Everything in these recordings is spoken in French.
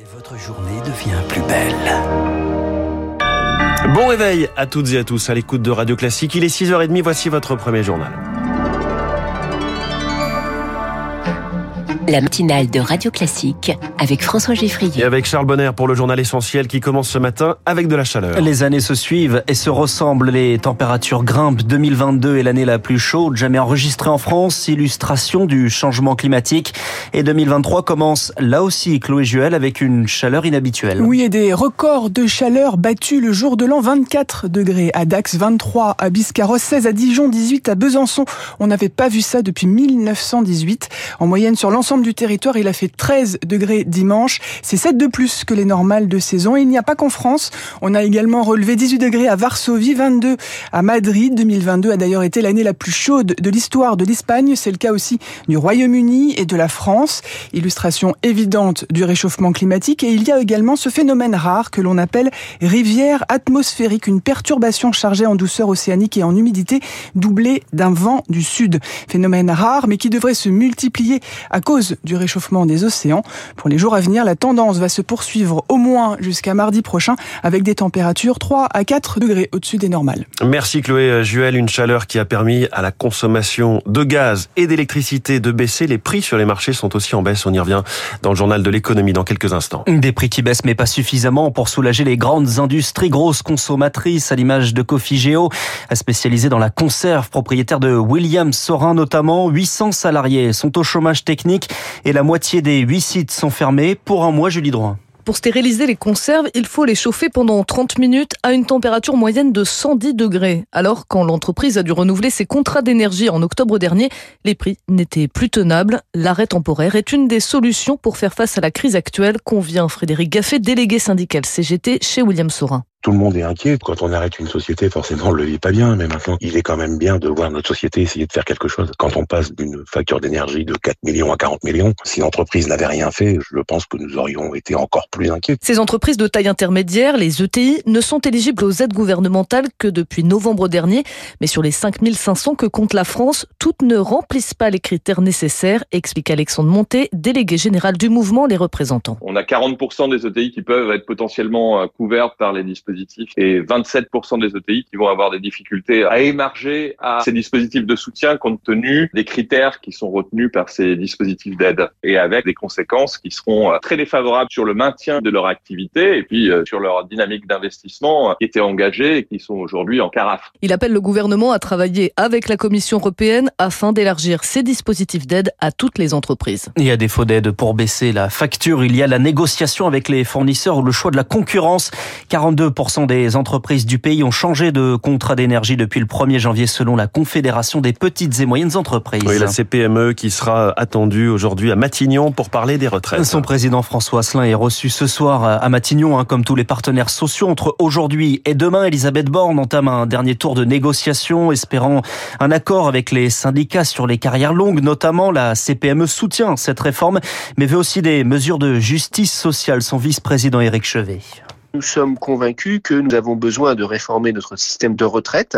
Et votre journée devient plus belle. Bon réveil à toutes et à tous à l'écoute de Radio Classique. Il est 6h30, voici votre premier journal. La matinale de Radio Classique avec François Et Geffrier. avec Charles Bonner pour le journal essentiel qui commence ce matin avec de la chaleur. Les années se suivent et se ressemblent. Les températures grimpent. 2022 est l'année la plus chaude jamais enregistrée en France. Illustration du changement climatique. Et 2023 commence là aussi, Chloé Juel, avec une chaleur inhabituelle. Oui, et des records de chaleur battus le jour de l'an 24 degrés à Dax, 23 à Biscarrosse, 16 à Dijon, 18 à Besançon. On n'avait pas vu ça depuis 1918. En moyenne sur l'ensemble du territoire, il a fait 13 degrés dimanche. C'est 7 de plus que les normales de saison. Et il n'y a pas qu'en France. On a également relevé 18 degrés à Varsovie, 22 à Madrid. 2022 a d'ailleurs été l'année la plus chaude de l'histoire de l'Espagne. C'est le cas aussi du Royaume-Uni et de la France. Illustration évidente du réchauffement climatique. Et il y a également ce phénomène rare que l'on appelle rivière atmosphérique, une perturbation chargée en douceur océanique et en humidité doublée d'un vent du sud. Phénomène rare mais qui devrait se multiplier à cause du réchauffement des océans. Pour les jours à venir, la tendance va se poursuivre au moins jusqu'à mardi prochain avec des températures 3 à 4 degrés au-dessus des normales. Merci Chloé Juel, une chaleur qui a permis à la consommation de gaz et d'électricité de baisser. Les prix sur les marchés sont aussi en baisse. On y revient dans le journal de l'économie dans quelques instants. Des prix qui baissent mais pas suffisamment pour soulager les grandes industries grosses consommatrices à l'image de Cofigeo, spécialisée dans la conserve, propriétaire de William Sorin notamment. 800 salariés sont au chômage technique et la moitié des 8 sites sont fermés pour un mois, Julie Droin. Pour stériliser les conserves, il faut les chauffer pendant 30 minutes à une température moyenne de 110 degrés. Alors, quand l'entreprise a dû renouveler ses contrats d'énergie en octobre dernier, les prix n'étaient plus tenables. L'arrêt temporaire est une des solutions pour faire face à la crise actuelle, convient Frédéric Gaffet, délégué syndical CGT chez William Sorin. Tout le monde est inquiet. Quand on arrête une société, forcément, on le vit pas bien. Mais maintenant, il est quand même bien de voir notre société essayer de faire quelque chose. Quand on passe d'une facture d'énergie de 4 millions à 40 millions, si l'entreprise n'avait rien fait, je pense que nous aurions été encore plus inquiets. Ces entreprises de taille intermédiaire, les ETI, ne sont éligibles aux aides gouvernementales que depuis novembre dernier. Mais sur les 5500 que compte la France, toutes ne remplissent pas les critères nécessaires, explique Alexandre Monté, délégué général du mouvement Les Représentants. On a 40% des ETI qui peuvent être potentiellement euh, couvertes par les dispositifs et 27% des ETI qui vont avoir des difficultés à émarger à ces dispositifs de soutien compte tenu des critères qui sont retenus par ces dispositifs d'aide et avec des conséquences qui seront euh, très défavorables sur le maintien de leur activité et puis euh, sur leur dynamique d'investissement qui étaient engagés et qui sont aujourd'hui en carafe. Il appelle le gouvernement à travailler avec la Commission européenne afin d'élargir ces dispositifs d'aide à toutes les entreprises. Et à défaut d'aide pour baisser la facture, il y a la négociation avec les fournisseurs ou le choix de la concurrence. 42% des entreprises du pays ont changé de contrat d'énergie depuis le 1er janvier selon la Confédération des petites et moyennes entreprises. Oui, la CPME qui sera attendue aujourd'hui à Matignon pour parler des retraites. Son président François Asselin est reçu ce soir à Matignon, hein, comme tous les partenaires sociaux. Entre aujourd'hui et demain, Elisabeth Borne entame un dernier tour de négociation, espérant un accord avec les syndicats sur les carrières longues. Notamment, la CPME soutient cette réforme, mais veut aussi des mesures de justice sociale. Son vice-président Éric Chevet. Nous sommes convaincus que nous avons besoin de réformer notre système de retraite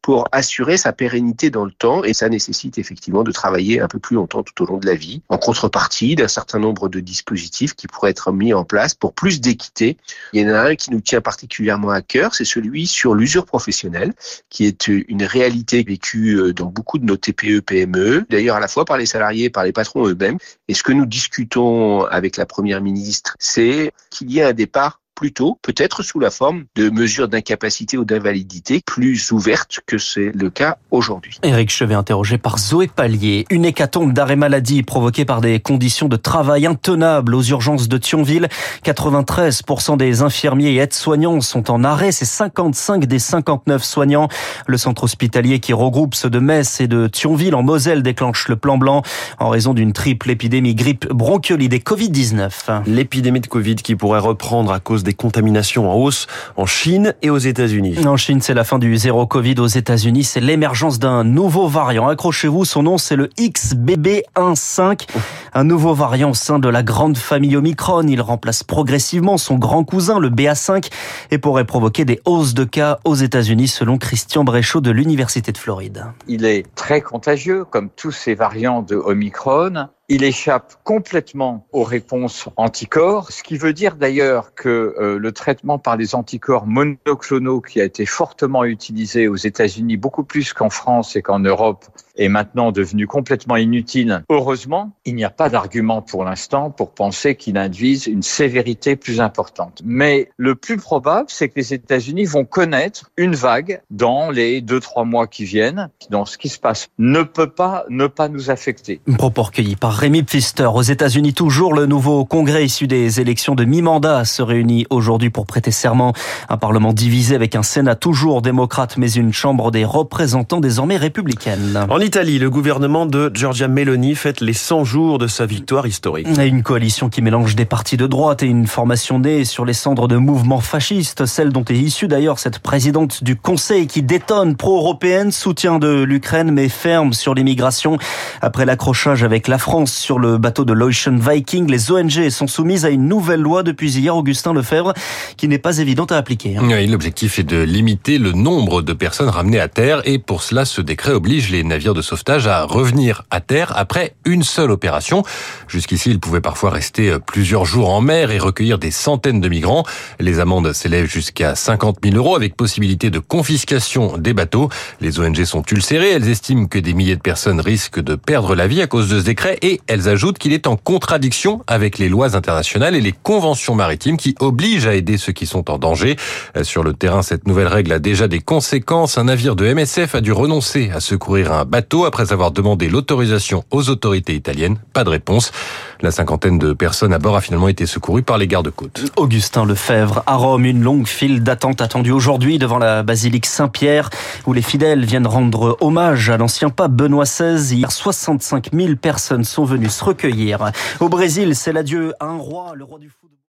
pour assurer sa pérennité dans le temps et ça nécessite effectivement de travailler un peu plus longtemps tout au long de la vie en contrepartie d'un certain nombre de dispositifs qui pourraient être mis en place pour plus d'équité. Il y en a un qui nous tient particulièrement à cœur, c'est celui sur l'usure professionnelle qui est une réalité vécue dans beaucoup de nos TPE PME, d'ailleurs à la fois par les salariés et par les patrons eux-mêmes. Et ce que nous discutons avec la première ministre, c'est qu'il y ait un départ plutôt peut-être sous la forme de mesures d'incapacité ou d'invalidité plus ouvertes que c'est le cas aujourd'hui. Éric Chevet interrogé par Zoé Pallier. Une hécatombe d'arrêt maladie provoquée par des conditions de travail intenables aux urgences de Thionville. 93% des infirmiers et aides-soignants sont en arrêt. C'est 55 des 59 soignants. Le centre hospitalier qui regroupe ceux de Metz et de Thionville en Moselle déclenche le plan blanc en raison d'une triple épidémie grippe bronchiolite et Covid-19. L'épidémie de Covid qui pourrait reprendre à cause des contaminations en hausse en Chine et aux États-Unis. En Chine, c'est la fin du zéro Covid. Aux États-Unis, c'est l'émergence d'un nouveau variant. Accrochez-vous, son nom, c'est le XBB15. Un nouveau variant au sein de la grande famille Omicron. Il remplace progressivement son grand cousin, le BA5, et pourrait provoquer des hausses de cas aux États-Unis, selon Christian Bréchaud de l'Université de Floride. Il est très contagieux, comme tous ces variants de Omicron. Il échappe complètement aux réponses anticorps, ce qui veut dire d'ailleurs que euh, le traitement par les anticorps monoclonaux qui a été fortement utilisé aux États-Unis, beaucoup plus qu'en France et qu'en Europe, est maintenant devenu complètement inutile. Heureusement, il n'y a pas d'argument pour l'instant pour penser qu'il induise une sévérité plus importante. Mais le plus probable, c'est que les États-Unis vont connaître une vague dans les deux, trois mois qui viennent, dans ce qui se passe ne peut pas ne pas nous affecter. Propos recueilli par Rémi Pfister. Aux États-Unis, toujours, le nouveau congrès issu des élections de mi-mandat se réunit aujourd'hui pour prêter serment. Un parlement divisé avec un Sénat toujours démocrate, mais une chambre des représentants désormais républicaine. En Italie, le gouvernement de Giorgia Meloni fête les 100 jours de sa victoire historique. Une coalition qui mélange des partis de droite et une formation née sur les cendres de mouvements fascistes, celle dont est issue d'ailleurs cette présidente du Conseil qui détonne pro-européenne, soutien de l'Ukraine mais ferme sur l'immigration. Après l'accrochage avec la France sur le bateau de l'Ocean Viking, les ONG sont soumises à une nouvelle loi depuis hier, Augustin Lefebvre, qui n'est pas évidente à appliquer. Hein. Oui, l'objectif est de limiter le nombre de personnes ramenées à terre et pour cela, ce décret oblige les navires de sauvetage à revenir à terre après une seule opération. Jusqu'ici, ils pouvaient parfois rester plusieurs jours en mer et recueillir des centaines de migrants. Les amendes s'élèvent jusqu'à 50 000 euros avec possibilité de confiscation des bateaux. Les ONG sont ulcérées. Elles estiment que des milliers de personnes risquent de perdre la vie à cause de ce décret et elles ajoutent qu'il est en contradiction avec les lois internationales et les conventions maritimes qui obligent à aider ceux qui sont en danger. Sur le terrain, cette nouvelle règle a déjà des conséquences. Un navire de MSF a dû renoncer à secourir un bateau après avoir demandé l'autorisation aux autorités italiennes. Pas de réponse. La cinquantaine de personnes à bord a finalement été secourue par les gardes-côtes. Augustin Lefebvre, à Rome, une longue file d'attente attendue aujourd'hui devant la basilique Saint-Pierre, où les fidèles viennent rendre hommage à l'ancien pape Benoît XVI. Hier, 65 000 personnes sont venues se recueillir. Au Brésil, c'est l'adieu à un roi, le roi du football.